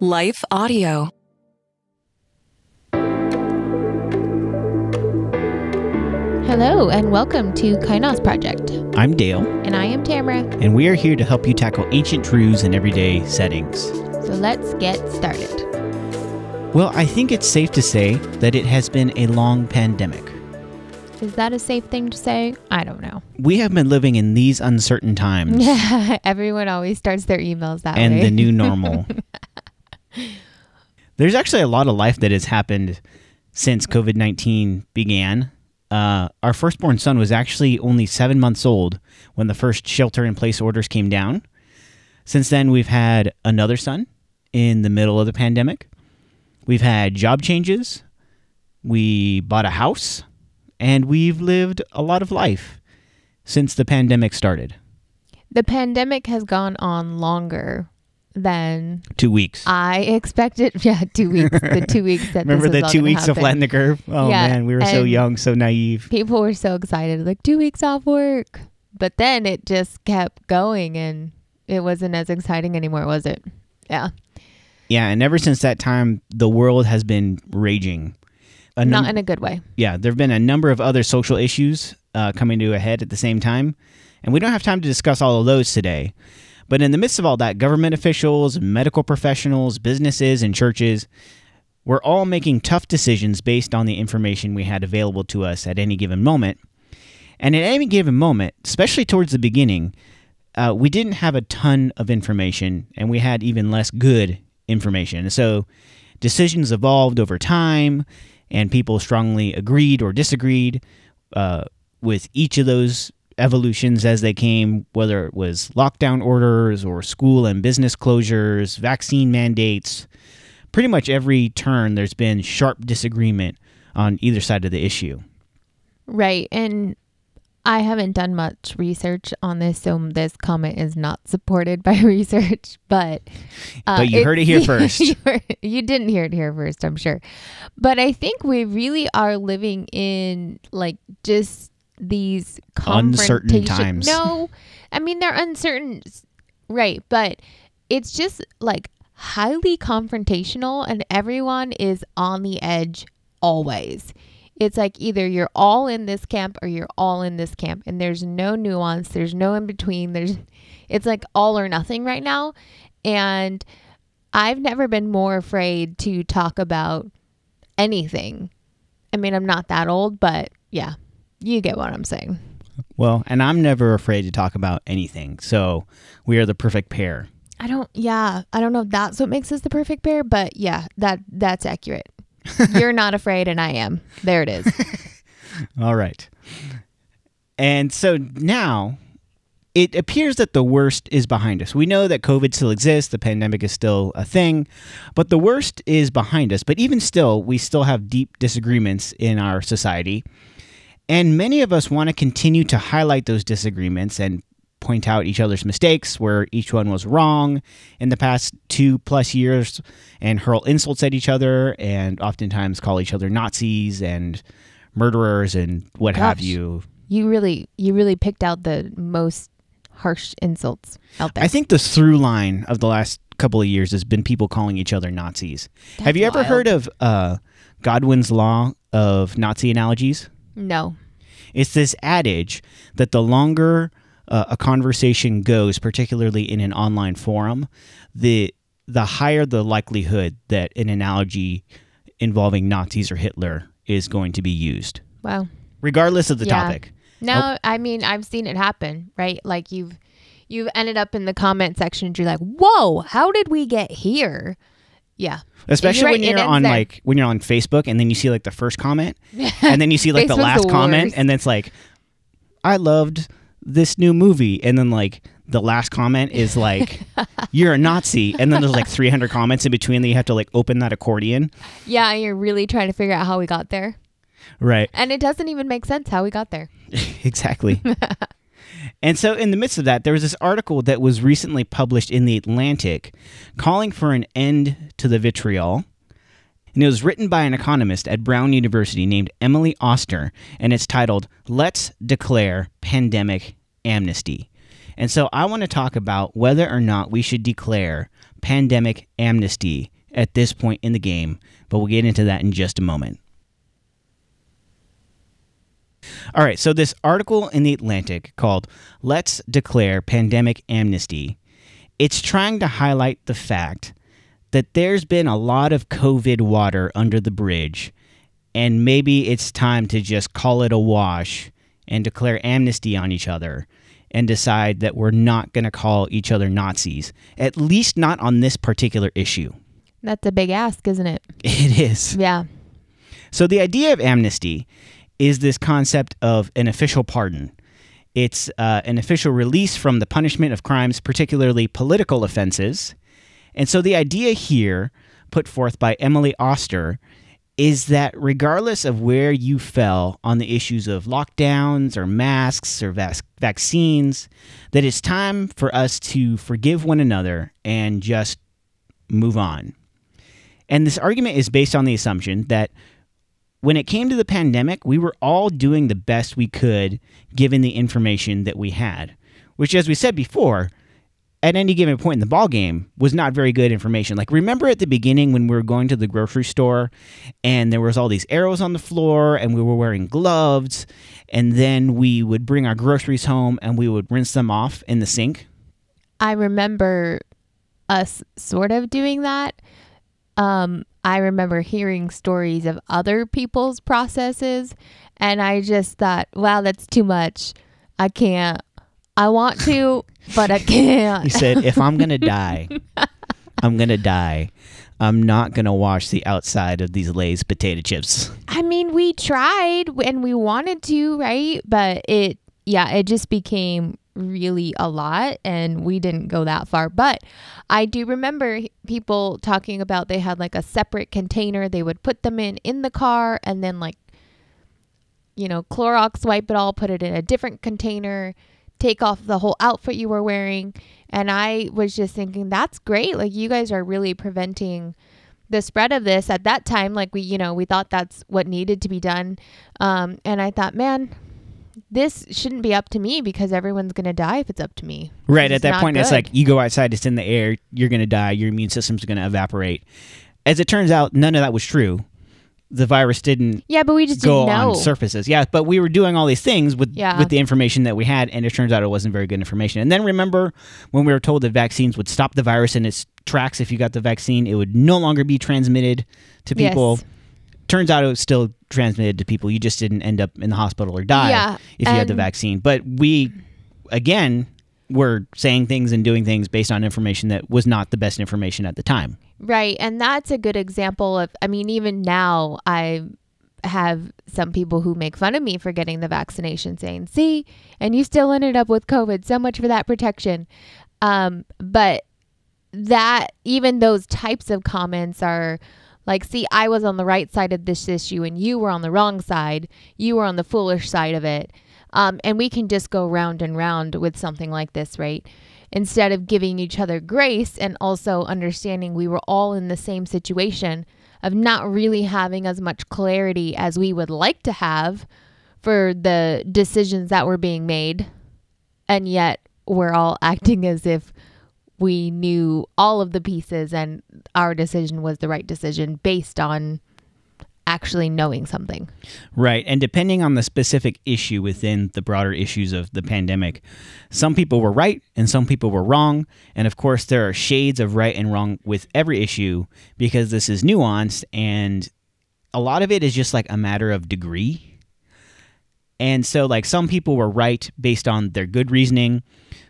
Life Audio. Hello, and welcome to Kainos Project. I'm Dale, And I am Tamara. and we are here to help you tackle ancient truths in everyday settings. So let's get started. Well, I think it's safe to say that it has been a long pandemic. Is that a safe thing to say? I don't know. We have been living in these uncertain times Yeah, Everyone always starts their emails that and way. And the new normal. There's actually a lot of life that has happened since COVID 19 began. Uh, our firstborn son was actually only seven months old when the first shelter in place orders came down. Since then, we've had another son in the middle of the pandemic. We've had job changes. We bought a house. And we've lived a lot of life since the pandemic started. the pandemic has gone on longer than Two weeks. I expected. Yeah, two weeks. The two weeks that Remember the two weeks to happen. flatten the curve? Oh Yeah, man, we were so young, so naive. People were so excited, like two weeks off work. But then it just kept going, and it wasn't as exciting anymore, was it? Yeah, Yeah, and ever since that time, the world has been raging. Num- not in a good way. yeah, there have been a number of other social issues uh, coming to a head at the same time, and we don't have time to discuss all of those today. But in the midst of all that, government officials, medical professionals, businesses, and churches were all making tough decisions based on the information we had available to us at any given moment. And at any given moment, especially towards the beginning, uh, we didn't have a ton of information, and we had even less good information. So decisions evolved over time, and people strongly agreed or disagreed uh, with each of those evolutions as they came, whether it was lockdown orders or school and business closures, vaccine mandates. Pretty much every turn, there's been sharp disagreement on either side of the issue. Right. And I haven't done much research on this, so this comment is not supported by research. But uh, But you heard it here first. you, heard- you didn't hear it here first, I'm sure. But I think we really are living in like just these Uncertain times. No, I mean they're uncertain, right? But it's just like highly confrontational, and everyone is on the edge always. It's like either you're all in this camp or you're all in this camp, and there's no nuance. There's no in between. There's, it's like all or nothing right now, and I've never been more afraid to talk about anything. I mean, I'm not that old, but yeah, you get what I'm saying. Well, and I'm never afraid to talk about anything. So we are the perfect pair. I don't. Yeah, I don't know if that's what makes us the perfect pair, but yeah, that that's accurate. You're not afraid, and I am. There it is. All right. And so now it appears that the worst is behind us. We know that COVID still exists, the pandemic is still a thing, but the worst is behind us. But even still, we still have deep disagreements in our society. And many of us want to continue to highlight those disagreements and point out each other's mistakes where each one was wrong in the past two plus years and hurl insults at each other and oftentimes call each other Nazis and murderers and what have you. You really, you really picked out the most harsh insults out there. I think the through line of the last couple of years has been people calling each other Nazis. have That's you ever wild. heard of uh, Godwin's law of Nazi analogies? No. It's this adage that the longer uh, a conversation goes, particularly in an online forum, the the higher the likelihood that an analogy involving Nazis or Hitler is going to be used, Wow. regardless of the Yeah. topic. No, I mean I've seen it happen, right? Like you've you've ended up in the comment section and you're like, "Whoa, how did we get here?" Yeah. Especially right, when you're on there. like when you're on Facebook and then you see like the first comment and then you see like the last the comment and then it's like I loved this new movie and then like the last comment is like you're a Nazi and then there's like 300 comments in between that you have to like open that accordion. Yeah, you're really trying to figure out how we got there. Right. And it doesn't even make sense how we got there. exactly. And so, in the midst of that, there was this article that was recently published in The Atlantic calling for an end to the vitriol. And it was written by an economist at Brown University named Emily Oster, and it's titled Let's Declare Pandemic Amnesty. And so I want to talk about whether or not we should declare pandemic amnesty at this point in the game, but we'll get into that in just a moment. All right, so this article in the Atlantic called Let's Declare Pandemic Amnesty, it's trying to highlight the fact that there's been a lot of COVID water under the bridge, and maybe it's time to just call it a wash and declare amnesty on each other and decide that we're not going to call each other Nazis, at least not on this particular issue. That's a big ask, isn't it? It is. Yeah. So, the idea of amnesty is this concept of an official pardon. It's uh, an official release from the punishment of crimes, particularly political offenses. And so, the idea here, put forth by Emily Oster, is that regardless of where you fell on the issues of lockdowns or masks or vac- vaccines, that it's time for us to forgive one another and just move on. And this argument is based on the assumption that when it came to the pandemic, we were all doing the best we could given the information that we had, which, as we said before, at any given point in the ball game was not very good information. Like remember at the beginning when we were going to the grocery store and there was all these arrows on the floor and we were wearing gloves and then we would bring our groceries home and we would rinse them off in the sink. I remember us sort of doing that. Um, I remember hearing stories of other people's processes and I just thought, wow, that's too much. I can't. I want to, but I can't. He said, if I'm going to die, I'm going to die. I'm not going to wash the outside of these Lay's potato chips. I mean, we tried and we wanted to, right? But it, yeah, it just became really a lot and we didn't go that far. But I do remember people talking about they had like a separate container they would put them in in the car and then like, you know, Clorox wipe it all, put it in a different container take off the whole outfit you were wearing. And I was just thinking, that's great. Like, you guys are really preventing the spread of this at that time. Like, we, you know, we thought that's what needed to be done. Um, and I thought, man, this shouldn't be up to me because everyone's going to die if it's up to me. Right. At that point, it's like you go outside, it's in the air, you're going to die, your immune system's going to evaporate. As it turns out, none of that was true. The virus didn't yeah, but we just go didn't know. on surfaces. Yeah, but we were doing all these things with Yeah. with the information that we had, and it turns out it wasn't very good information. And then remember when we were told that vaccines would stop the virus in its tracks if you got the vaccine, it would no longer be transmitted to people. Yes. Turns out it was still transmitted to people. You just didn't end up in the hospital or die Yeah, if you had the vaccine. But we, again, were saying things and doing things based on information that was not the best information at the time. Right. And that's a good example of, I mean, even now, I have some people who make fun of me for getting the vaccination saying, see, and you still ended up with COVID. So much for that protection. Um, but that, even those types of comments are like, see, I was on the right side of this issue and you were on the wrong side. You were on the foolish side of it. Um, and we can just go round and round with something like this, right? Instead of giving each other grace and also understanding we were all in the same situation of not really having as much clarity as we would like to have for the decisions that were being made. And yet we're all acting as if we knew all of the pieces and our decision was the right decision based on actually knowing something. Right. And depending on the specific issue within the broader issues of the pandemic, some people were right and some people were wrong. And of course, there are shades of right and wrong with every issue because this is nuanced and a lot of it is just like a matter of degree. And so, like, some people were right based on their good reasoning.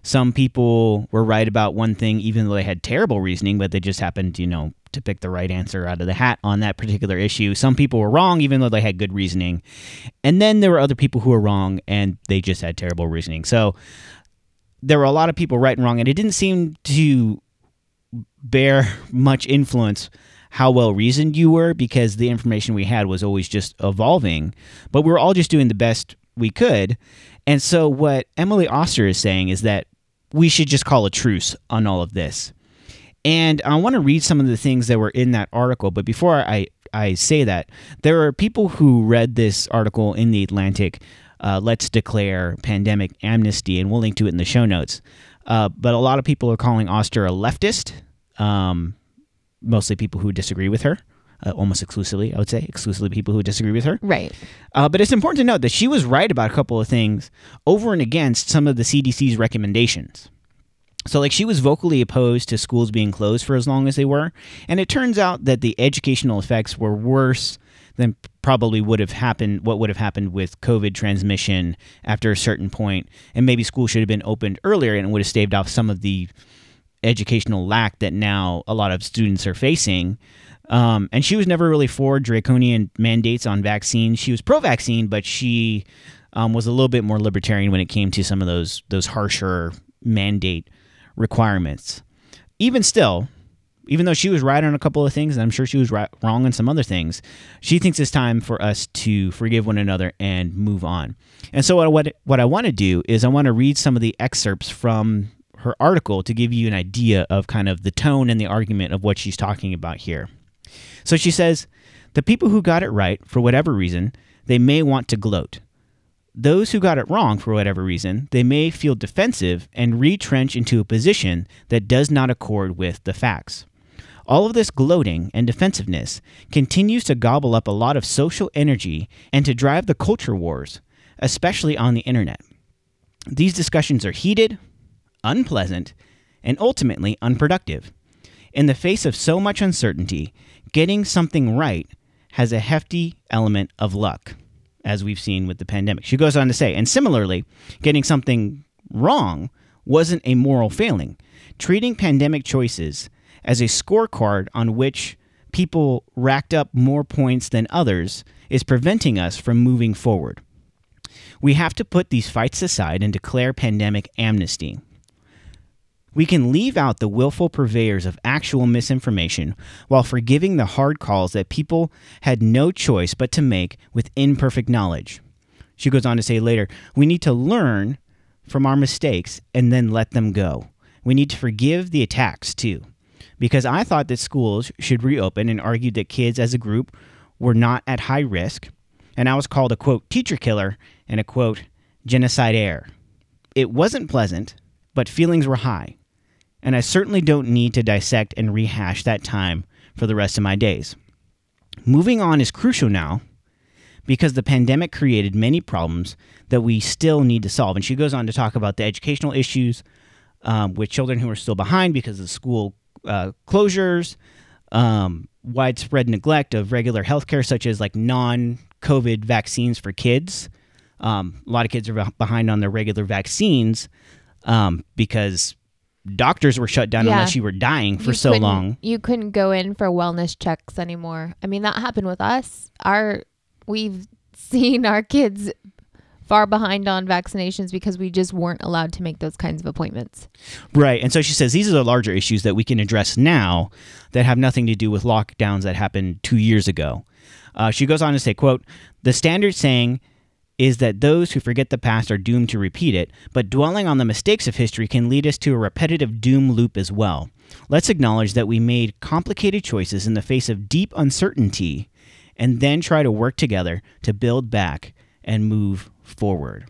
Some people were right about one thing, even though they had terrible reasoning, but they just happened, you know, to pick the right answer out of the hat on that particular issue. Some people were wrong, even though they had good reasoning. And then there were other people who were wrong and they just had terrible reasoning. So there were a lot of people right and wrong, and it didn't seem to bear much influence how well reasoned you were because the information we had was always just evolving. But we were all just doing the best we could. And so what Emily Oster is saying is that we should just call a truce on all of this. And I want to read some of the things that were in that article, but before I I say that, there are people who read this article in the Atlantic uh, let's declare pandemic amnesty, and we'll link to it in the show notes. Uh, but a lot of people are calling Oster a leftist, um, mostly people who disagree with her. Uh, almost exclusively, I would say, exclusively people who disagree with her. Right. Uh, but it's important to note that she was right about a couple of things over and against some of the CDC's recommendations. So, like, she was vocally opposed to schools being closed for as long as they were. And it turns out that the educational effects were worse than probably would have happened, what would have happened with COVID transmission after a certain point. And maybe school should have been opened earlier and would have staved off some of the educational lack that now a lot of students are facing. Um, and she was never really for draconian mandates on vaccines. She was pro vaccine, but she um, was a little bit more libertarian when it came to some of those those harsher mandate requirements. Even still, even though she was right on a couple of things, and I'm sure she was right, wrong on some other things, she thinks it's time for us to forgive one another and move on. And so, what, what, what I want to do is I want to read some of the excerpts from her article to give you an idea of kind of the tone and the argument of what she's talking about here. So she says, The people who got it right, for whatever reason, they may want to gloat. Those who got it wrong for whatever reason, they may feel defensive and retrench into a position that does not accord with the facts. All of this gloating and defensiveness continues to gobble up a lot of social energy and to drive the culture wars, especially on the internet. These discussions are heated, unpleasant, and ultimately unproductive. In the face of so much uncertainty, getting something right has a hefty element of luck as we've seen with the pandemic. She goes on to say, and similarly, getting something wrong wasn't a moral failing. Treating pandemic choices as a scorecard on which people racked up more points than others is preventing us from moving forward. We have to put these fights aside and declare pandemic amnesty. We can leave out the willful purveyors of actual misinformation while forgiving the hard calls that people had no choice but to make with imperfect knowledge. She goes on to say later, we need to learn from our mistakes and then let them go. We need to forgive the attacks too. Because I thought that schools should reopen and argued that kids as a group were not at high risk, and I was called a quote teacher killer and a quote genocide heir. It wasn't pleasant, but feelings were high and I certainly don't need to dissect and rehash that time for the rest of my days. Moving on is crucial now because the pandemic created many problems that we still need to solve. And she goes on to talk about the educational issues um, with children who are still behind because of school uh, closures, um, widespread neglect of regular healthcare, such as like non COVID vaccines for kids. Um, a lot of kids are behind on their regular vaccines um, because doctors were shut down Yeah. unless you were dying for You so long. You couldn't go in for wellness checks anymore. I mean, that happened with us. Our we've seen our kids far behind on vaccinations because we just weren't allowed to make those kinds of appointments. Right. And so she says these are the larger issues that we can address now that have nothing to do with lockdowns that happened two years ago. Uh, she goes on to say, quote, the standard saying is that those who forget the past are doomed to repeat it, but dwelling on the mistakes of history can lead us to a repetitive doom loop as well. Let's acknowledge that we made complicated choices in the face of deep uncertainty and then try to work together to build back and move forward.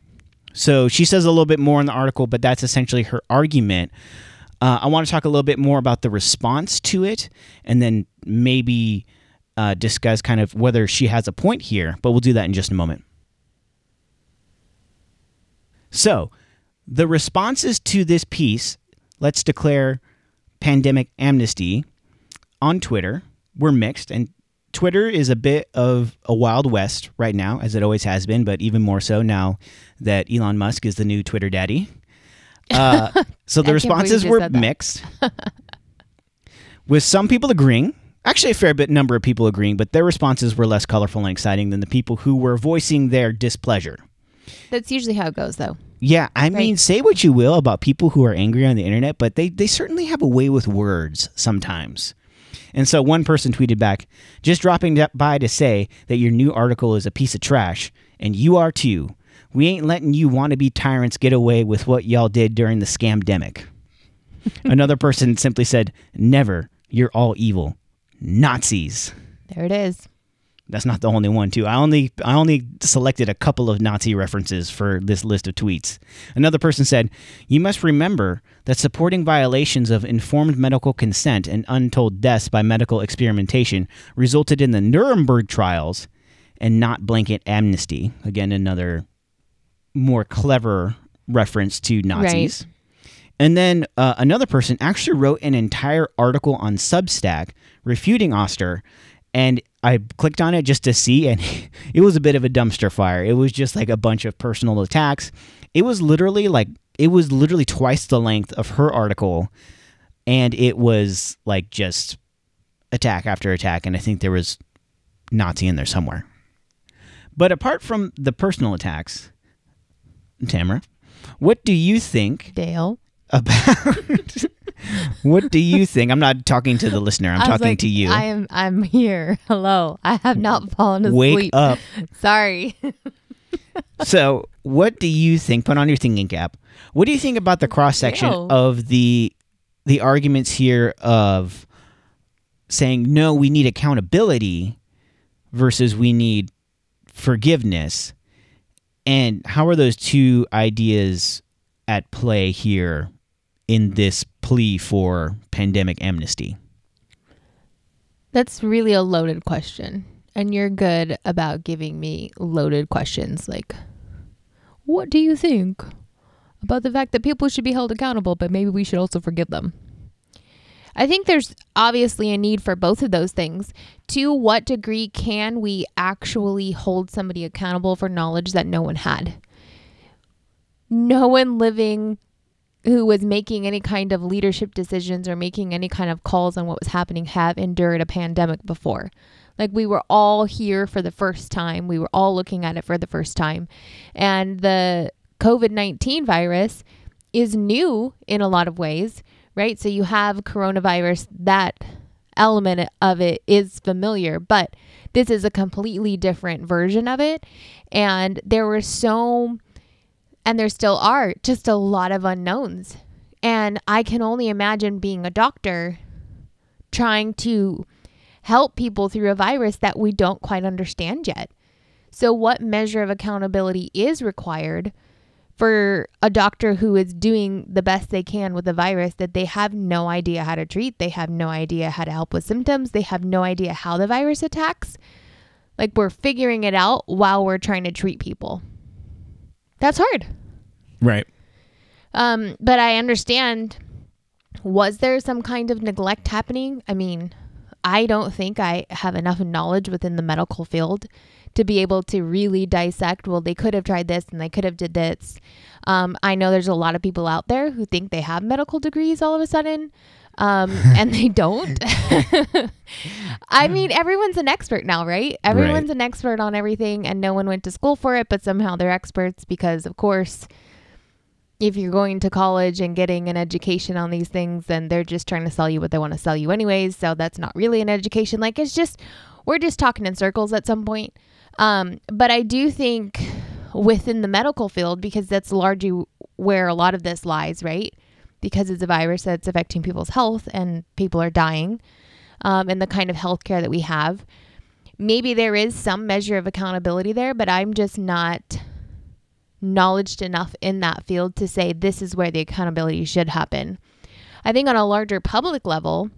So she says a little bit more in the article, but that's essentially her argument. Uh, I want to talk a little bit more about the response to it and then maybe uh, discuss kind of whether she has a point here, but we'll do that in just a moment. So, the responses to this piece, let's declare pandemic amnesty, on Twitter were mixed. And Twitter is a bit of a wild west right now, as it always has been, but even more so now that Elon Musk is the new Twitter daddy. Uh, so the I can't believe you responses were mixed, with some people agreeing. Actually, a fair bit number of people agreeing, but their responses were less colorful and exciting than the people who were voicing their displeasure. That's usually how it goes, though. Yeah, I mean, say what you will about people who are angry on the internet, but they, they certainly have a way with words sometimes. And so one person tweeted back, just dropping by to say that your new article is a piece of trash, and you are too. We ain't letting you wannabe tyrants get away with what y'all did during the scamdemic. Another person simply said, never, you're all evil. Nazis. There it is. That's not the only one too. I only I only selected a couple of Nazi references for this list of tweets. Another person said, "You must remember that supporting violations of informed medical consent and untold deaths by medical experimentation resulted in the Nuremberg trials and not blanket amnesty." Again, another more clever reference to Nazis. Right. And then uh, another person actually wrote an entire article on Substack refuting Oster. And I clicked on it just to see, and it was a bit of a dumpster fire. It was just like a bunch of personal attacks. It was literally like, it was literally twice the length of her article. And it was like just attack after attack. And I think there was Nazi in there somewhere. But apart from the personal attacks, Tamara, what do you think Dale. about what do you think? I'm not talking to the listener. I'm talking like, to you. I am I'm here. Hello. I have not fallen asleep. Wake up. Sorry. so, what do you think? Put on your thinking cap. What do you think about the cross section of the the arguments here of saying no, we need accountability versus we need forgiveness? And how are those two ideas at play here in this plea for pandemic amnesty? That's really a loaded question. And you're good about giving me loaded questions like what do you think about the fact that people should be held accountable, but maybe we should also forgive them? I think there's obviously a need for both of those things. To what degree can we actually hold somebody accountable for knowledge that no one had? No one living who was making any kind of leadership decisions or making any kind of calls on what was happening have endured a pandemic before. Like we were all here for the first time. We were all looking at it for the first time. And the COVID 19 virus is new in a lot of ways, right? So you have coronavirus, that element of it is familiar, but this is a completely different version of it. And there were so and there still are just a lot of unknowns. And I can only imagine being a doctor trying to help people through a virus that we don't quite understand yet. So, what measure of accountability is required for a doctor who is doing the best they can with a virus that they have no idea how to treat? They have no idea how to help with symptoms. They have no idea how the virus attacks. Like, we're figuring it out while we're trying to treat people. That's hard. Right. Um, but I understand. Was there some kind of neglect happening? I mean, I don't think I have enough knowledge within the medical field to be able to really dissect. Well, they could have tried this and they could have did this. Um, I know there's a lot of people out there who think they have medical degrees all of a sudden, um, and they don't. I mean, everyone's an expert now, right? Everyone's an expert on everything, and no one went to school for it, but somehow they're experts because, of course, if you're going to college and getting an education on these things, then they're just trying to sell you what they want to sell you, anyways. So that's not really an education. Like, it's just, we're just talking in circles at some point. Um, but I do think within the medical field, because that's largely where a lot of this lies, right? Because it's a virus that's affecting people's health and people are dying, um, and the kind of healthcare that we have. Maybe there is some measure of accountability there, but I'm just not knowledged enough in that field to say this is where the accountability should happen. I think on a larger public level,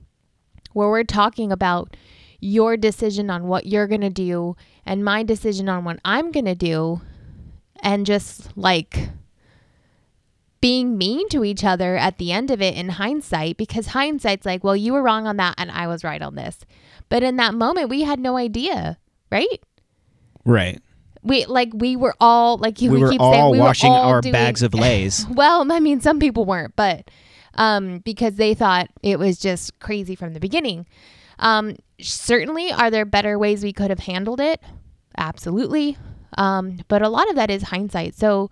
where we're talking about your decision on what you're going to do and my decision on what I'm going to do, and just like being mean to each other at the end of it in hindsight, because hindsight's like, well, you were wrong on that and I was right on this. But in that moment, we had no idea, right? Right. We like we were all like you We were keep all saying we washing were all our doing, bags of Lay's. well, I mean, some people weren't, but um, because they thought it was just crazy from the beginning. Um, certainly, are there better ways we could have handled it? Absolutely. Um, but a lot of that is hindsight. So,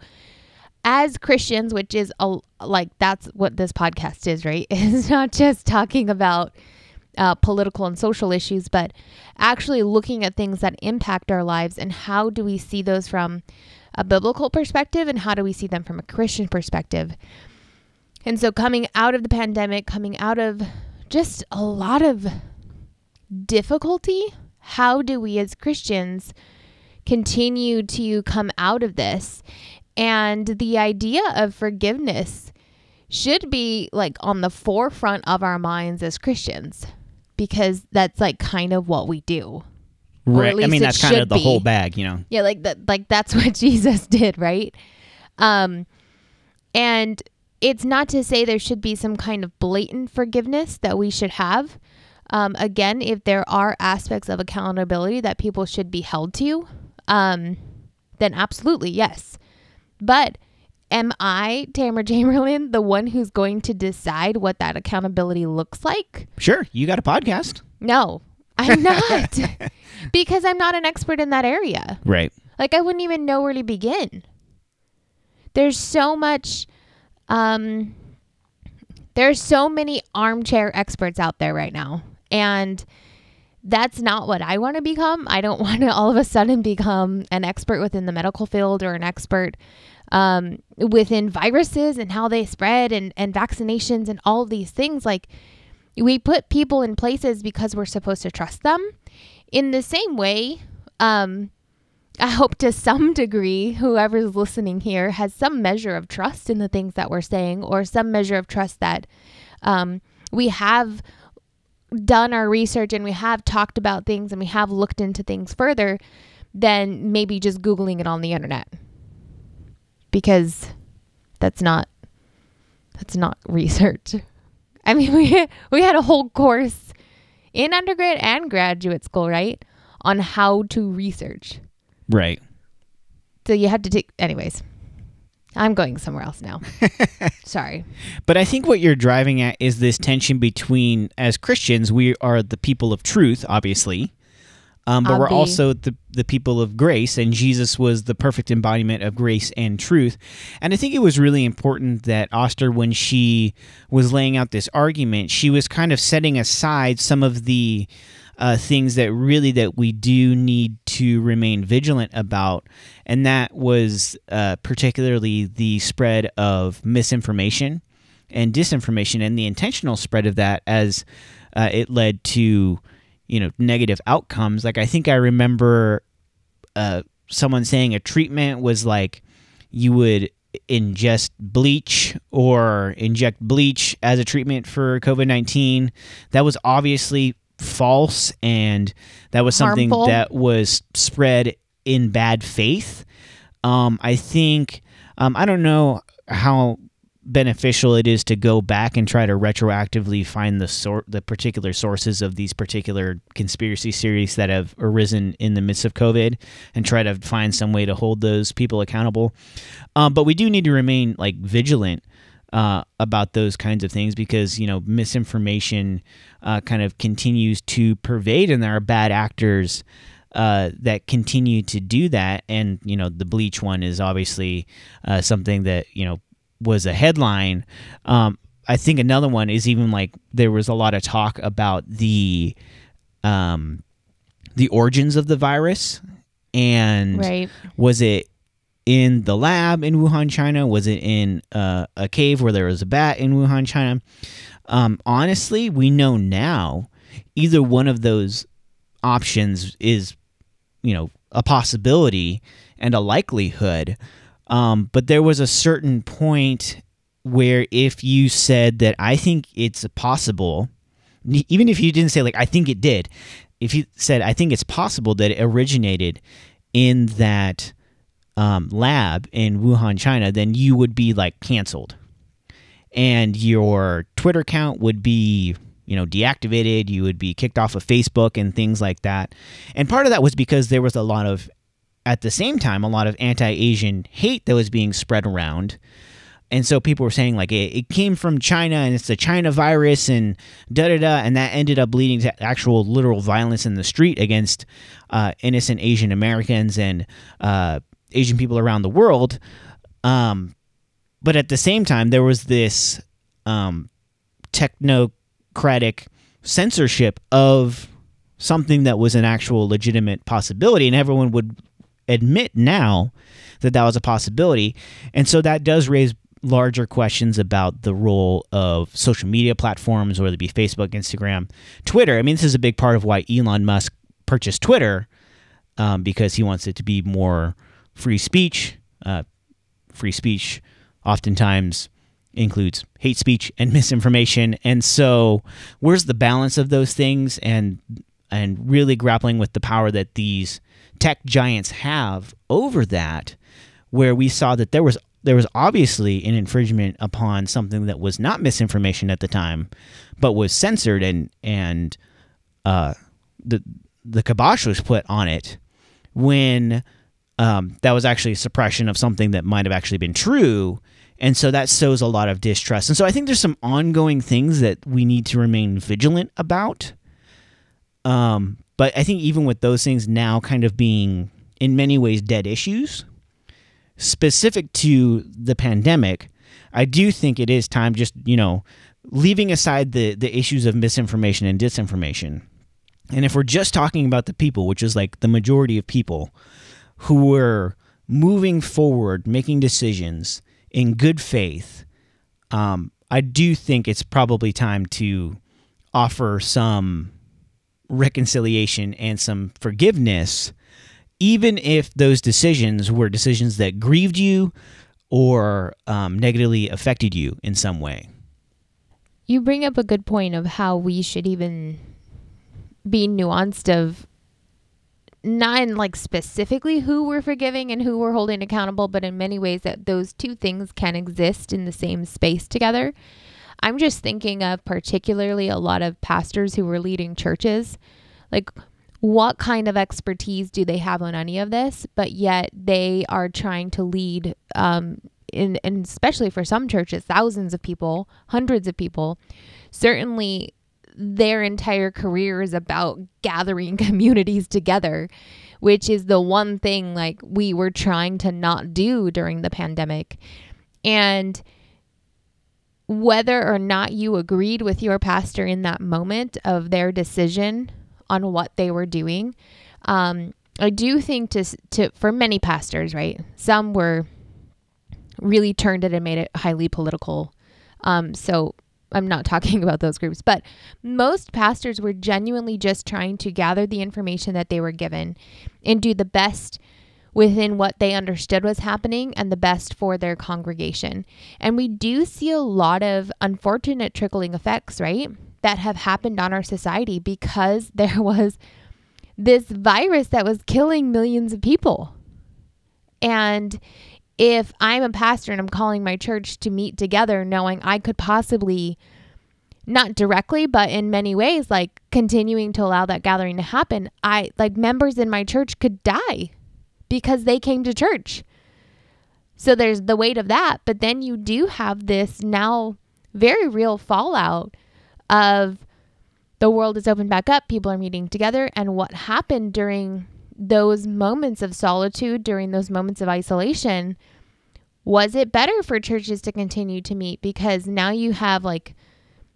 as Christians, which is a, like that's what this podcast is, right? It's not just talking about uh, political and social issues, but actually looking at things that impact our lives and how do we see those from a biblical perspective and how do we see them from a Christian perspective. And so, coming out of the pandemic, coming out of just a lot of difficulty how do we as Christians continue to come out of this? And the idea of forgiveness should be like on the forefront of our minds as Christians because that's like kind of what we do. Right. I mean, that's kind of the whole bag, you know. Yeah, like that like that's what Jesus did, right? Um and it's not to say there should be some kind of blatant forgiveness that we should have. Um, again, if there are aspects of accountability that people should be held to, um, then absolutely yes. But am I, Tamara Chamberlain, the one who's going to decide what that accountability looks like? Sure, you got a podcast. No, I'm not. because I'm not an expert in that area. Right. Like I wouldn't even know where to begin. There's so much um there's so many armchair experts out there right now. And that's not what I want to become. I don't want to all of a sudden become an expert within the medical field or an expert um, within viruses and how they spread and, and vaccinations and all these things. Like, we put people in places because we're supposed to trust them. In the same way, um, I hope to some degree, whoever's listening here has some measure of trust in the things that we're saying, or some measure of trust that um, we have done our research and we have talked about things and we have looked into things further than maybe just Googling it on the internet. Because that's not that's not research. I mean, we we had a whole course in undergrad and graduate school, right, on how to research. Right. So you had to take, anyways. I'm going somewhere else now. Sorry. But I think what you're driving at is this tension between, as Christians, we are the people of truth, obviously, um, but we're also the the people of grace, and Jesus was the perfect embodiment of grace and truth. And I think it was really important that Oster, when she was laying out this argument, she was kind of setting aside some of the uh, things that really that we do need to remain vigilant about, and that was uh, particularly the spread of misinformation and disinformation, and the intentional spread of that as uh, it led to you know negative outcomes. Like I think I remember uh, someone saying a treatment was like you would ingest bleach or inject bleach as a treatment for COVID 19. That was obviously false and that was something Harmful. that was spread in bad faith. Um, I think, um, I don't know how beneficial it is to go back and try to retroactively find the sort the particular sources of these particular conspiracy theories that have arisen in the midst of COVID and try to find some way to hold those people accountable. Um, but we do need to remain like vigilant uh, about those kinds of things because you know misinformation uh, kind of continues to pervade, and there are bad actors uh, that continue to do that. And you know the bleach one is obviously uh, something that you know was a headline. Um, I think another one is even like there was a lot of talk about the um, the origins of the virus and Right. was it in the lab in Wuhan, China? Was it in uh, a cave where there was a bat in Wuhan, China? Um, honestly, we know now either one of those options is, you know, a possibility and a likelihood. Um, but there was a certain point where if you said that I think it's possible, even if you didn't say like I think it did, if you said I think it's possible that it originated in that um, lab in Wuhan, China, then you would be like canceled, and your Twitter account would be you know deactivated. You would be kicked off of Facebook and things like that. And part of that was because there was a lot of, at the same time, a lot of anti-Asian hate that was being spread around. And so people were saying like it, it came from China and it's the China virus and da da da, and that ended up leading to actual literal violence in the street against uh, innocent Asian Americans and uh, Asian people around the world. Um, but at the same time, there was this um, technocratic censorship of something that was an actual legitimate possibility, and everyone would admit now that that was a possibility. And so that does raise larger questions about the role of social media platforms, whether it be Facebook, Instagram, Twitter. I mean, this is a big part of why Elon Musk purchased Twitter um, because he wants it to be more free speech. Uh, free speech oftentimes includes hate speech and misinformation, and so where's the balance of those things and and really grappling with the power that these tech giants have over that, where we saw that there was there was obviously an infringement upon something that was not misinformation at the time, but was censored and and uh, the the kibosh was put on it when um, that was actually a suppression of something that might have actually been true. And so that sows a lot of distrust. And so I think there's some ongoing things that we need to remain vigilant about. Um, but I think even with those things now kind of being in many ways dead issues, specific to the pandemic, I do think it is time just, you know, leaving aside the the issues of misinformation and disinformation. And if we're just talking about the people, which is like the majority of people who were moving forward, making decisions in good faith, um, I do think it's probably time to offer some reconciliation and some forgiveness even if those decisions were decisions that grieved you or um, negatively affected you in some way. You bring up a good point of how we should even be nuanced of not in like specifically who we're forgiving and who we're holding accountable, but in many ways that those two things can exist in the same space together. I'm just thinking of particularly a lot of pastors who were leading churches. Like what kind of expertise do they have on any of this? But yet they are trying to lead, um, in, and especially for some churches, thousands of people, hundreds of people. Certainly, their entire career is about gathering communities together, which is the one thing like we were trying to not do during the pandemic. And whether or not you agreed with your pastor in that moment of their decision on what they were doing. Um, I do think to to for many pastors, right? Some were really turned it and made it highly political. Um, so I'm not talking about those groups, but most pastors were genuinely just trying to gather the information that they were given and do the best within what they understood was happening and the best for their congregation. And we do see a lot of unfortunate trickling effects, right? that have happened on our society because there was this virus that was killing millions of people. And if I'm a pastor and I'm calling my church to meet together, knowing I could possibly, not directly, but in many ways, like continuing to allow that gathering to happen, I like members in my church could die because they came to church. So there's the weight of that. But then you do have this now very real fallout of the world is opened back up, people are meeting together, and what happened during those moments of solitude, during those moments of isolation, was it better for churches to continue to meet because now you have like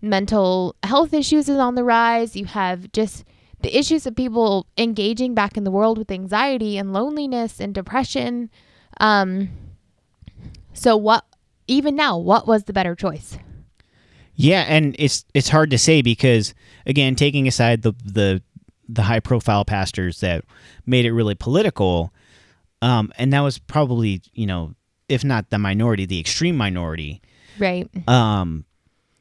mental health issues is on the rise, you have just the issues of people engaging back in the world with anxiety and loneliness and depression. Um, so what even now, what was the better choice? Yeah, and it's it's hard to say because again, taking aside the the the high profile pastors that made it really political, um, and that was probably you know if not the minority, the extreme minority, right? Um,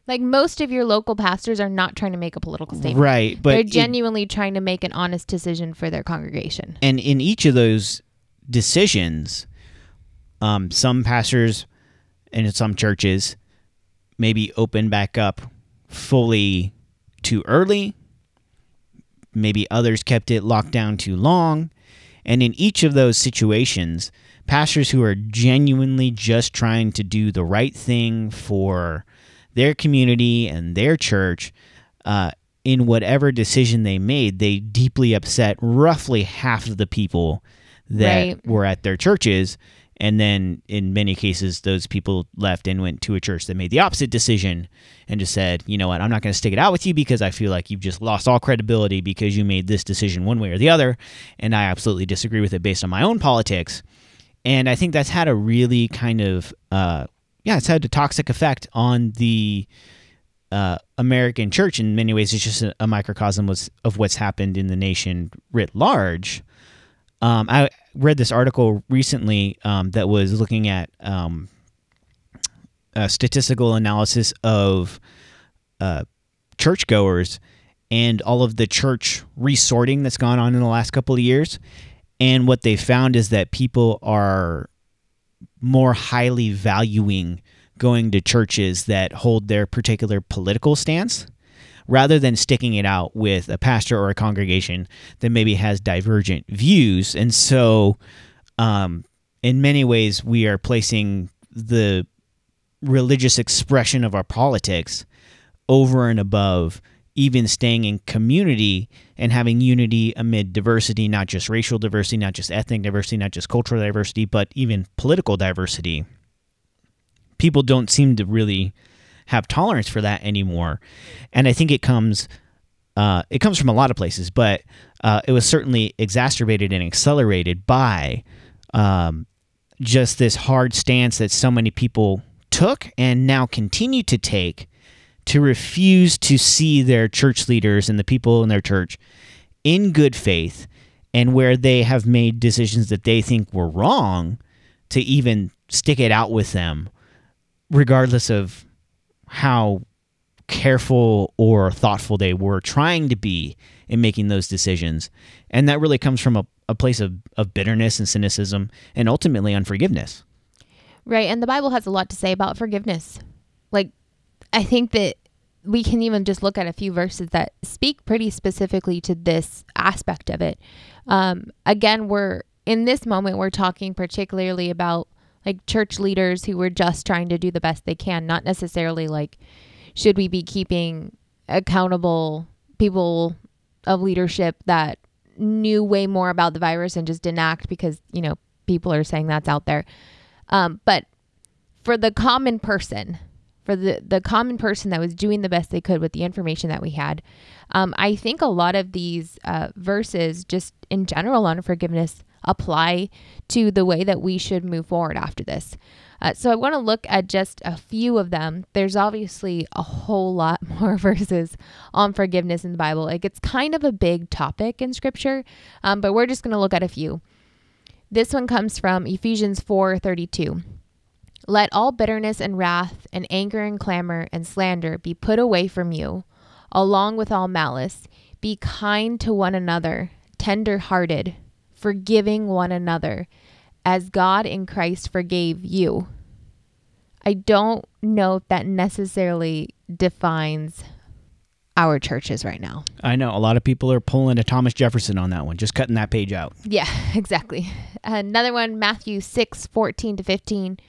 like most of your local pastors are not trying to make a political statement, right? But they're genuinely it, trying to make an honest decision for their congregation. And in each of those decisions, um, some pastors and in some churches maybe open back up fully too early. Maybe others kept it locked down too long. And in each of those situations, pastors who are genuinely just trying to do the right thing for their community and their church, uh, in whatever decision they made, they deeply upset roughly half of the people that right. were at their churches and then in many cases, those people left and went to a church that made the opposite decision and just said, you know what, I'm not going to stick it out with you because I feel like you've just lost all credibility because you made this decision one way or the other. And I absolutely disagree with it based on my own politics. And I think that's had a really kind of, uh, yeah, it's had a toxic effect on the uh, American church, in many ways, It's just a, a microcosm was, of what's happened in the nation writ large. Um, I read this article recently um, that was looking at um, a statistical analysis of uh, churchgoers and all of the church resorting that's gone on in the last couple of years. And what they found is that people are more highly valuing going to churches that hold their particular political stance rather than sticking it out with a pastor or a congregation that maybe has divergent views. And so, um, in many ways, we are placing the religious expression of our politics over and above even staying in community and having unity amid diversity, not just racial diversity, not just ethnic diversity, not just cultural diversity, but even political diversity. People don't seem to really have tolerance for that anymore, and I think it comes uh, it comes from a lot of places, but uh, it was certainly exacerbated and accelerated by um, just this hard stance that so many people took and now continue to take to refuse to see their church leaders and the people in their church in good faith and where they have made decisions that they think were wrong to even stick it out with them regardless of how careful or thoughtful they were trying to be in making those decisions and that really comes from a, a place of, of bitterness and cynicism and ultimately unforgiveness Right. And the Bible has a lot to say about forgiveness. Like, I think that we can even just look at a few verses that speak pretty specifically to this aspect of it. Um, again, we're in this moment, we're talking particularly about like church leaders who were just trying to do the best they can, not necessarily like, should we be keeping accountable people of leadership that knew way more about the virus and just didn't act because, you know, people are saying that's out there. Um, but for the common person, for the, the common person that was doing the best they could with the information that we had, um, I think a lot of these uh, verses, just in general on forgiveness, apply to the way that we should move forward after this. Uh, so I want to look at just a few of them. There's obviously a whole lot more verses on forgiveness in the Bible. Like it's kind of a big topic in Scripture, um, but we're just going to look at a few. This one comes from Ephesians 4:32. Let all bitterness and wrath and anger and clamor and slander be put away from you, along with all malice. Be kind to one another, tender-hearted, forgiving one another, as God in Christ forgave you. I don't know if that necessarily defines our churches right now. I know a lot of people are pulling a Thomas Jefferson on that one, just cutting that page out. Yeah, exactly. Another one, Matthew 6 14 to 15.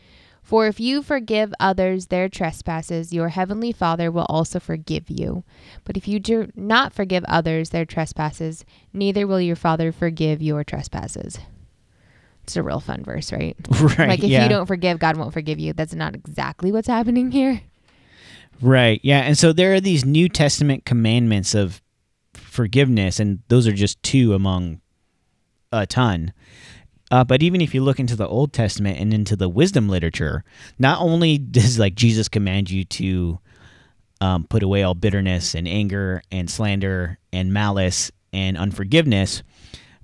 For if you forgive others their trespasses, your heavenly Father will also forgive you. But if you do not forgive others their trespasses, neither will your Father forgive your trespasses. It's a real fun verse, right? Right. like if yeah. you don't forgive, God won't forgive you. That's not exactly what's happening here. Right. Yeah. And so there are these New Testament commandments of forgiveness, and those are just two among a ton. Uh, but even if you look into the Old Testament and into the wisdom literature, not only does like Jesus command you to um, put away all bitterness and anger and slander and malice and unforgiveness,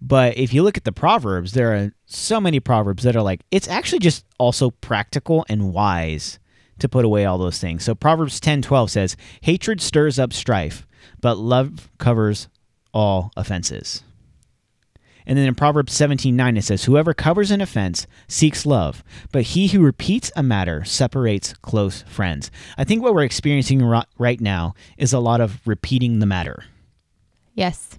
but if you look at the Proverbs, there are so many Proverbs that are like, it's actually just also practical and wise to put away all those things. So Proverbs 10:12 says, "Hatred stirs up strife, but love covers all offenses." And then in Proverbs 17:9 it says, "Whoever covers an offense seeks love, but he who repeats a matter separates close friends." I think what we're experiencing right now is a lot of repeating the matter. Yes.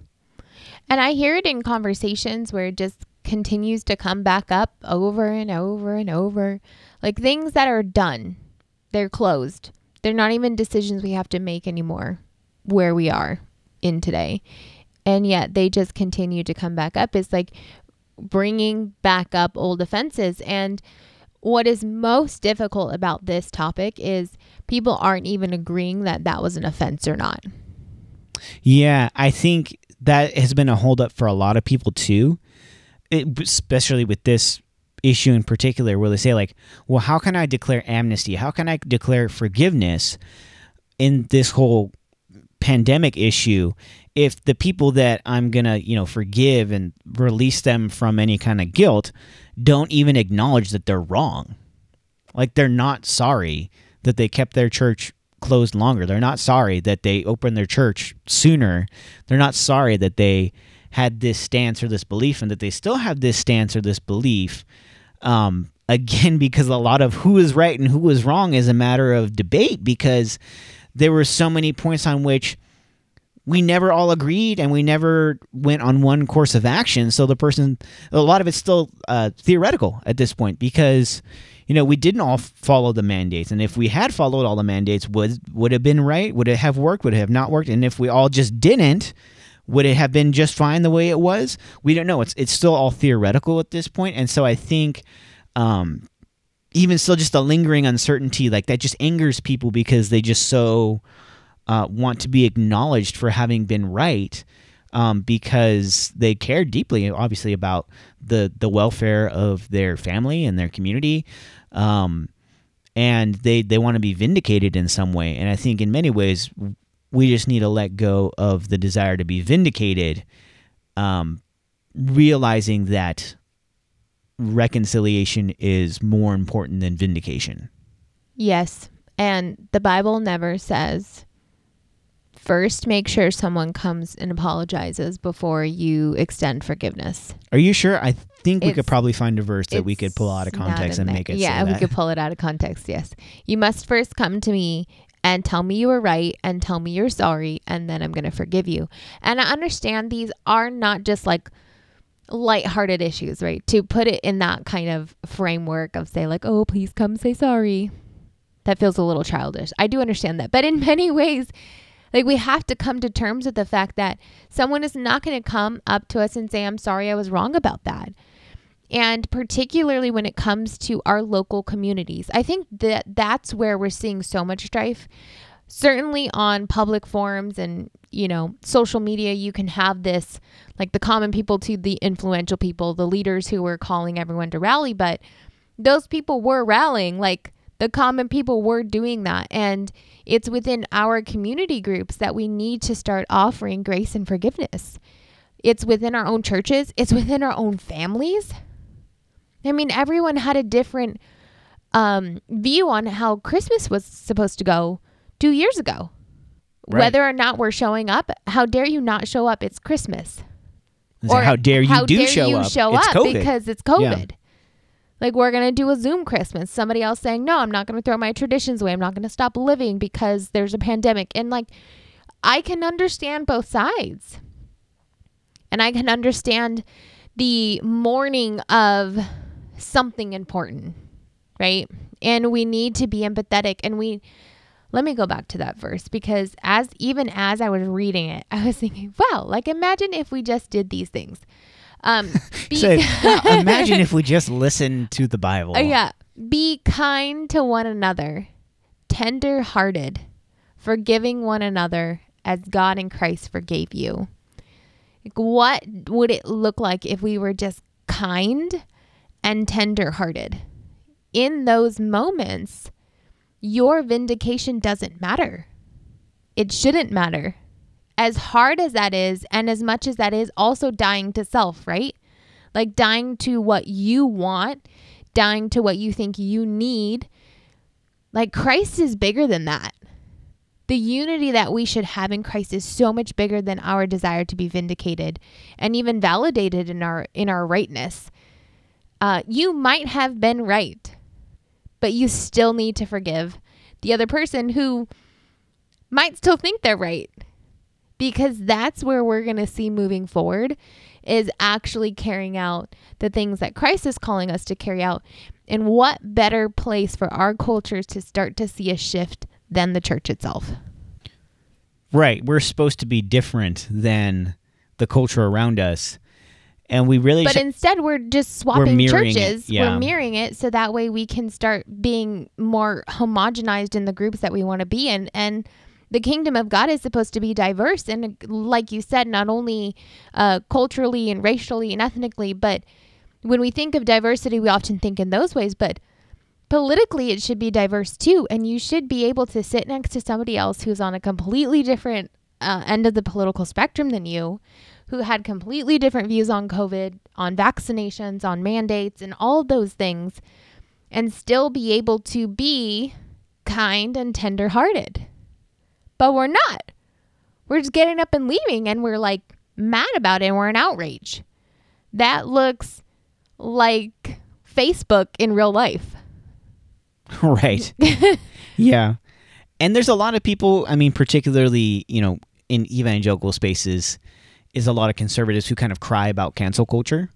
And I hear it in conversations where it just continues to come back up over and over and over. Like things that are done, they're closed. They're not even decisions we have to make anymore where we are in today. And yet they just continue to come back up. It's like bringing back up old offenses. And what is most difficult about this topic is people aren't even agreeing that that was an offense or not. Yeah, I think that has been a holdup for a lot of people too, eh, it, especially with this issue in particular, where they say like, "Well, how can I declare amnesty? How can I declare forgiveness in this whole pandemic issue if the people that I'm going to, you know, forgive and release them from any kind of guilt don't even acknowledge that they're wrong. Like they're not sorry that they kept their church closed longer. They're not sorry that they opened their church sooner. They're not sorry that they had this stance or this belief and that they still have this stance or this belief. Um, again, because a lot of who is right and who is wrong is a matter of debate because there were so many points on which we never all agreed and we never went on one course of action. So the person, a lot of it's still uh, theoretical at this point because, you know, we didn't all follow the mandates. And if we had followed all the mandates, would would have been right? Would it have worked? Would it have not worked? And if we all just didn't, would it have been just fine the way it was? We don't know. It's it's still all theoretical at this point. And so I think um, even still just a lingering uncertainty like that just angers people because they just so uh, want to be acknowledged for having been right um, because they care deeply obviously about the the welfare of their family and their community um, and they they want to be vindicated in some way and i think in many ways we just need to let go of the desire to be vindicated um, realizing that reconciliation is more important than vindication. Yes. And the Bible never says first make sure someone comes and apologizes before you extend forgiveness. Are you sure? I think we could probably find a verse that we could pull out of context and make it Yeah, we could pull it out of context. Yes. You must first come to me and tell me you were right and tell me you're sorry and then I'm going to forgive you. And I understand these are not just like lighthearted issues, right? To put it in that kind of framework of say like, "Oh, please come say sorry." That feels a little childish. I do understand that. But in many ways, like we have to come to terms with the fact that someone is not going to come up to us and say, "I'm sorry, I was wrong about that." And particularly when it comes to our local communities, I think that that's where we're seeing so much strife. Certainly on public forums and, you know, social media, you can have this like the common people to the influential people, the leaders who were calling everyone to rally, but those people were rallying. Like the common people were doing that. And it's within our community groups that we need to start offering grace and forgiveness. It's within our own churches, it's within our own families. I mean, everyone had a different um, view on how Christmas was supposed to go two years ago. Right. Whether or not we're showing up, how dare you not show up? It's Christmas. It's like, how dare you how do dare show you up? show it's up COVID. because it's COVID. Like we're gonna do a Zoom Christmas. Somebody else saying, "No, I'm not gonna throw my traditions away. I'm not gonna stop living because there's a pandemic." And like, I can understand both sides, and I can understand the mourning of something important, right? And we need to be empathetic. And we, let me go back to that verse because as even as I was reading it, I was thinking, wow, like imagine if we just did these things. Um, be- So, imagine if we just listened to the Bible. Uh, yeah. Be kind to one another, tender hearted, forgiving one another as God in Christ forgave you. Like, what would it look like if we were just kind and tender hearted? In those moments, your vindication doesn't matter. It shouldn't matter. As hard as that is, and as much as that is also dying to self, right? Like dying to what you want, dying to what you think you need. Like Christ is bigger than that. The unity that we should have in Christ is so much bigger than our desire to be vindicated and even validated in our in our rightness. Uh, you might have been right, but you still need to forgive the other person who might still think they're right because that's where we're going to see moving forward is actually carrying out the things that Christ is calling us to carry out. And what better place for our cultures to start to see a shift than the church itself? Right. We're supposed to be different than the culture around us. And we really But should- instead, we're just swapping it, churches. yeah. We're mirroring it so that way we can start being more homogenized in the groups that we want to be in. And the kingdom of God is supposed to be diverse. And like you said, not only uh, culturally and racially and ethnically, but when we think of diversity, we often think in those ways. But politically it should be diverse too and you should be able to sit next to somebody else who's on a completely different uh, end of the political spectrum than you who had completely different views on covid on vaccinations on mandates and all those things and still be able to be kind and tenderhearted but we're not we're just getting up and leaving and we're like mad about it and we're in outrage that looks like facebook in real life right. yeah. And there's a lot of people, I mean, particularly, you know, in evangelical spaces, is a lot of conservatives who kind of cry about cancel culture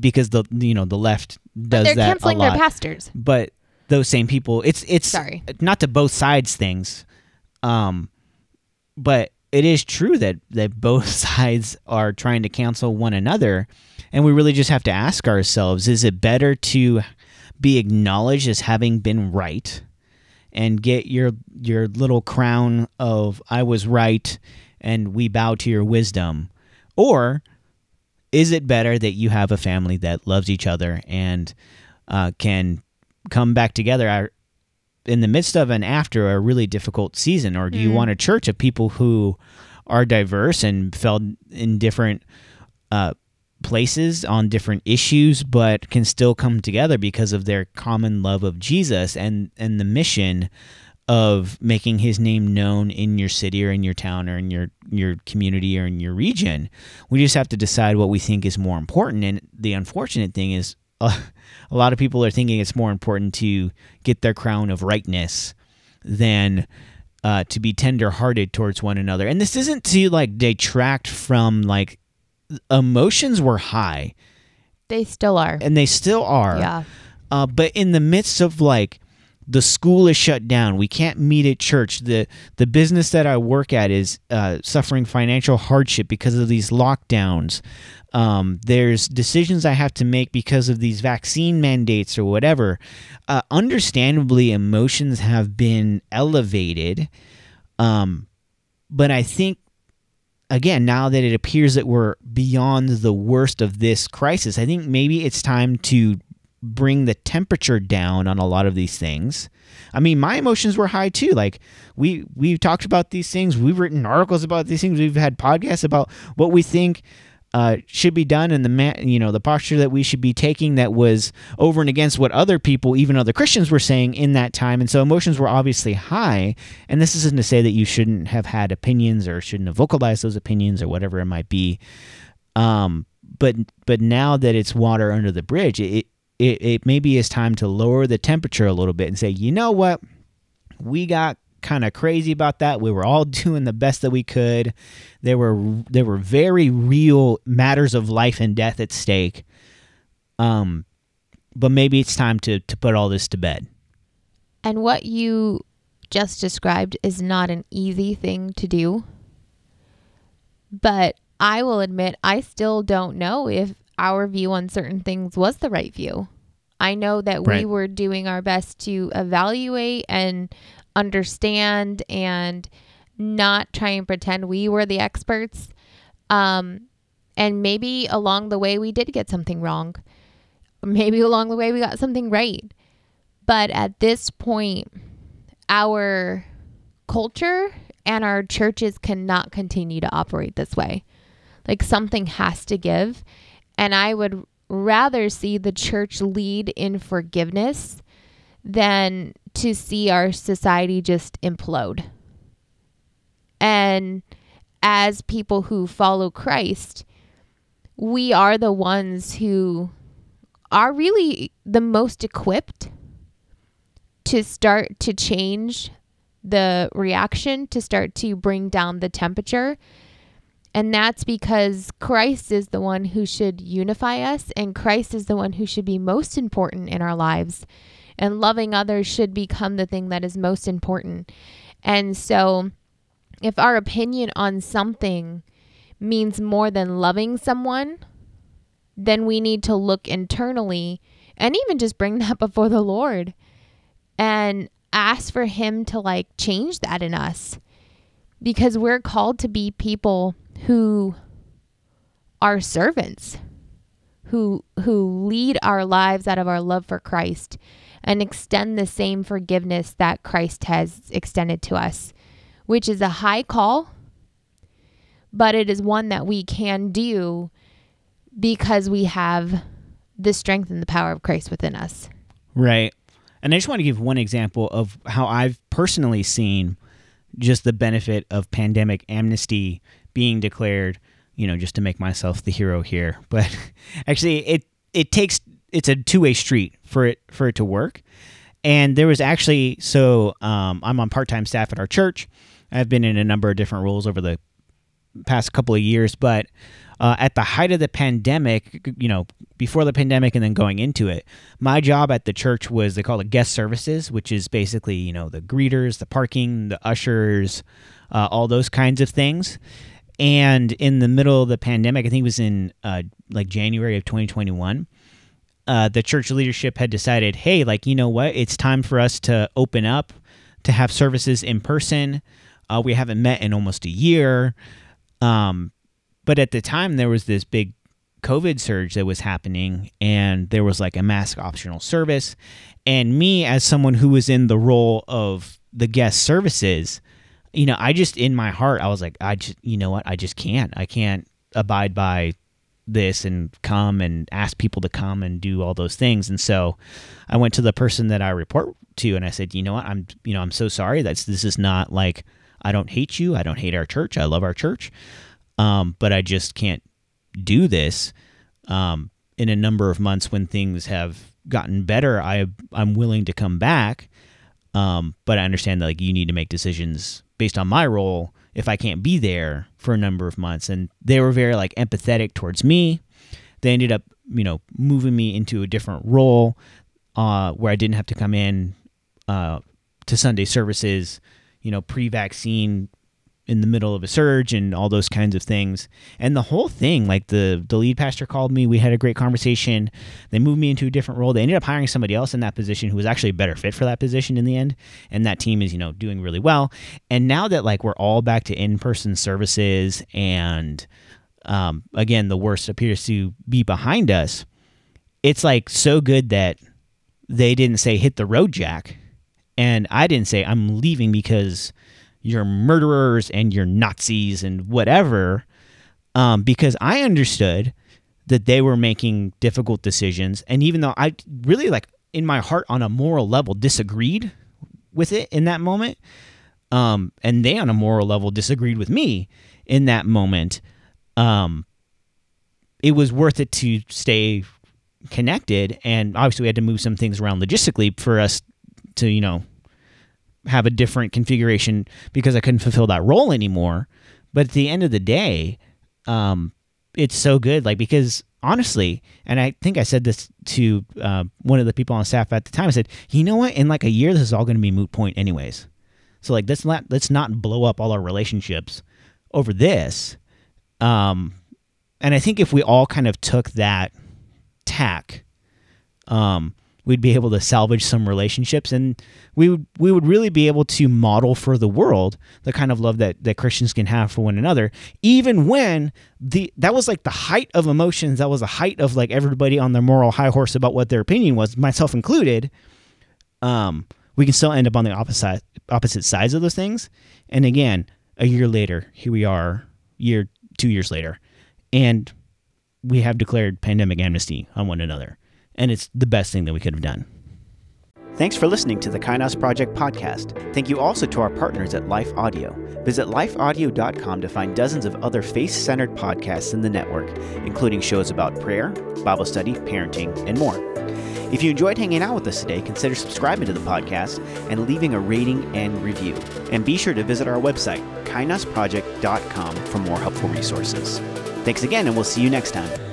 because the you know the left does they're that canceling a lot. their pastors but those same people, it's it's Sorry. not to both sides things, um, but it is true that that both sides are trying to cancel one another, and we really just have to ask ourselves: Is it better to be acknowledged as having been right and get your your little crown of I was right and we bow to your wisdom or is it better that you have a family that loves each other and uh, can come back together in the midst of and after a really difficult season or do you Mm. want a church of people who are diverse and felt in different uh, places on different issues, but can still come together because of their common love of Jesus and and the mission of making His name known in your city or in your town or in your your community or in your region. We just have to decide what we think is more important. And the unfortunate thing is, uh, a lot of people are thinking it's more important to get their crown of rightness than uh, to be tender-hearted towards one another. And this isn't to like detract from like emotions were high they still are and they still are. yeah Uh, but in the midst of like the school is shut down, we can't meet at church. the The business that I work at is uh, suffering financial hardship because of these lockdowns. Um, there's decisions I have to make because of these vaccine mandates or whatever. Uh, understandably, emotions have been elevated. Um, but I think again, now that it appears that we're beyond the worst of this crisis, I think maybe it's time to bring the temperature down on a lot of these things. I mean, my emotions were high too. Like we we've talked about these things, we've written articles about these things, we've had podcasts about what we think uh, should be done and the ma- you know the posture that we should be taking that was over and against what other people, even other Christians, were saying in that time. And so emotions were obviously high. And this isn't to say that you shouldn't have had opinions or shouldn't have vocalized those opinions or whatever it might be. Um, but but now that it's water under the bridge, it it, it maybe is time to lower the temperature a little bit and say, you know what, we got kind of crazy about that. We were all doing the best that we could. There were there were very real matters of life and death at stake. Um, but maybe it's time to to put all this to bed. And what you just described is not an easy thing to do. But I will admit, I still don't know if our view on certain things was the right view. I know that we were doing our best to evaluate and understand and not try and pretend we were the experts. Um, and maybe along the way we did get something wrong. Maybe along the way we got something right. But at this point, our culture and our churches cannot continue to operate this way. Like something has to give. And I would rather see the church lead in forgiveness than to see our society just implode. And as people who follow Christ, we are the ones who are really the most equipped to start to change the reaction, to start to bring down the temperature. And that's because Christ is the one who should unify us, and Christ is the one who should be most important in our lives. And loving others should become the thing that is most important. And so, if our opinion on something means more than loving someone, then we need to look internally and even just bring that before the Lord and ask for Him to like change that in us because we're called to be people who are servants who who lead our lives out of our love for Christ and extend the same forgiveness that Christ has extended to us, which is a high call, but it is one that we can do because we have the strength and the power of Christ within us. Right. And I just want to give one example of how I've personally seen just the benefit of pandemic amnesty being declared, you know, just to make myself the hero here. But actually it it takes it's a two-way street for it for it to work. And there was actually so um, I'm on part-time staff at our church. I've been in a number of different roles over the past couple of years, but uh, at the height of the pandemic, you know, before the pandemic and then going into it, my job at the church was they call it guest services, which is basically, you know, the greeters, the parking, the ushers, uh, all those kinds of things. And in the middle of the pandemic, I think it was in uh, like January of 2021, uh, the church leadership had decided, hey, like, you know what? It's time for us to open up, to have services in person. Uh, we haven't met in almost a year. Um, but at the time, there was this big COVID surge that was happening, and there was like a mask optional service. And me, as someone who was in the role of the guest services, you know, I just in my heart, I was like, I just, you know what, I just can't. I can't abide by this and come and ask people to come and do all those things. And so I went to the person that I report to and I said, you know what, I'm, you know, I'm so sorry. That's, this is not like, I don't hate you. I don't hate our church. I love our church. Um, but I just can't do this. Um, in a number of months when things have gotten better, I I'm willing to come back. Um, but I understand that like you need to make decisions based on my role if I can't be there for a number of months. And they were very like empathetic towards me. They ended up, you know, moving me into a different role uh, where I didn't have to come in uh, to Sunday services, you know, pre-vaccine in the middle of a surge and all those kinds of things. And the whole thing, like the the lead pastor called me, we had a great conversation. They moved me into a different role. They ended up hiring somebody else in that position who was actually a better fit for that position in the end. And that team is, you know, doing really well. And now that like we're all back to in-person services and um, again, the worst appears to be behind us. It's like so good that they didn't say hit the road, Jack. And I didn't say I'm leaving because you're murderers and you're Nazis and whatever, um, because I understood that they were making difficult decisions. And even though I really, like, in my heart, on a moral level, disagreed with it in that moment, um, and they, on a moral level, disagreed with me in that moment, um, it was worth it to stay connected. And obviously, we had to move some things around logistically for us to, you know, have a different configuration because I couldn't fulfill that role anymore. But at the end of the day, um, it's so good. Like because honestly, and I think I said this to uh, one of the people on staff at the time. I said, you know what? In like a year, this is all going to be moot point anyways. So like let's not let's not blow up all our relationships over this. Um, and I think if we all kind of took that tack, um, we'd be able to salvage some relationships. And we would we would really be able to model for the world the kind of love that, that Christians can have for one another even when the that was like the height of emotions. That was the height of like everybody on their moral high horse about what their opinion was myself included. Um we can still end up on the opposite opposite sides of those things. And again a year later here we are year 2 years later. And we have declared pandemic amnesty on one another and it's the best thing that we could have done. Thanks for listening to the Kainos Project podcast. Thank you also to our partners at Life Audio. Visit lifeaudio.com to find dozens of other faith centered podcasts in the network, including shows about prayer, Bible study, parenting, and more. If you enjoyed hanging out with us today, consider subscribing to the podcast and leaving a rating and review. And be sure to visit our website, kainosproject.com, for more helpful resources. Thanks again, and we'll see you next time.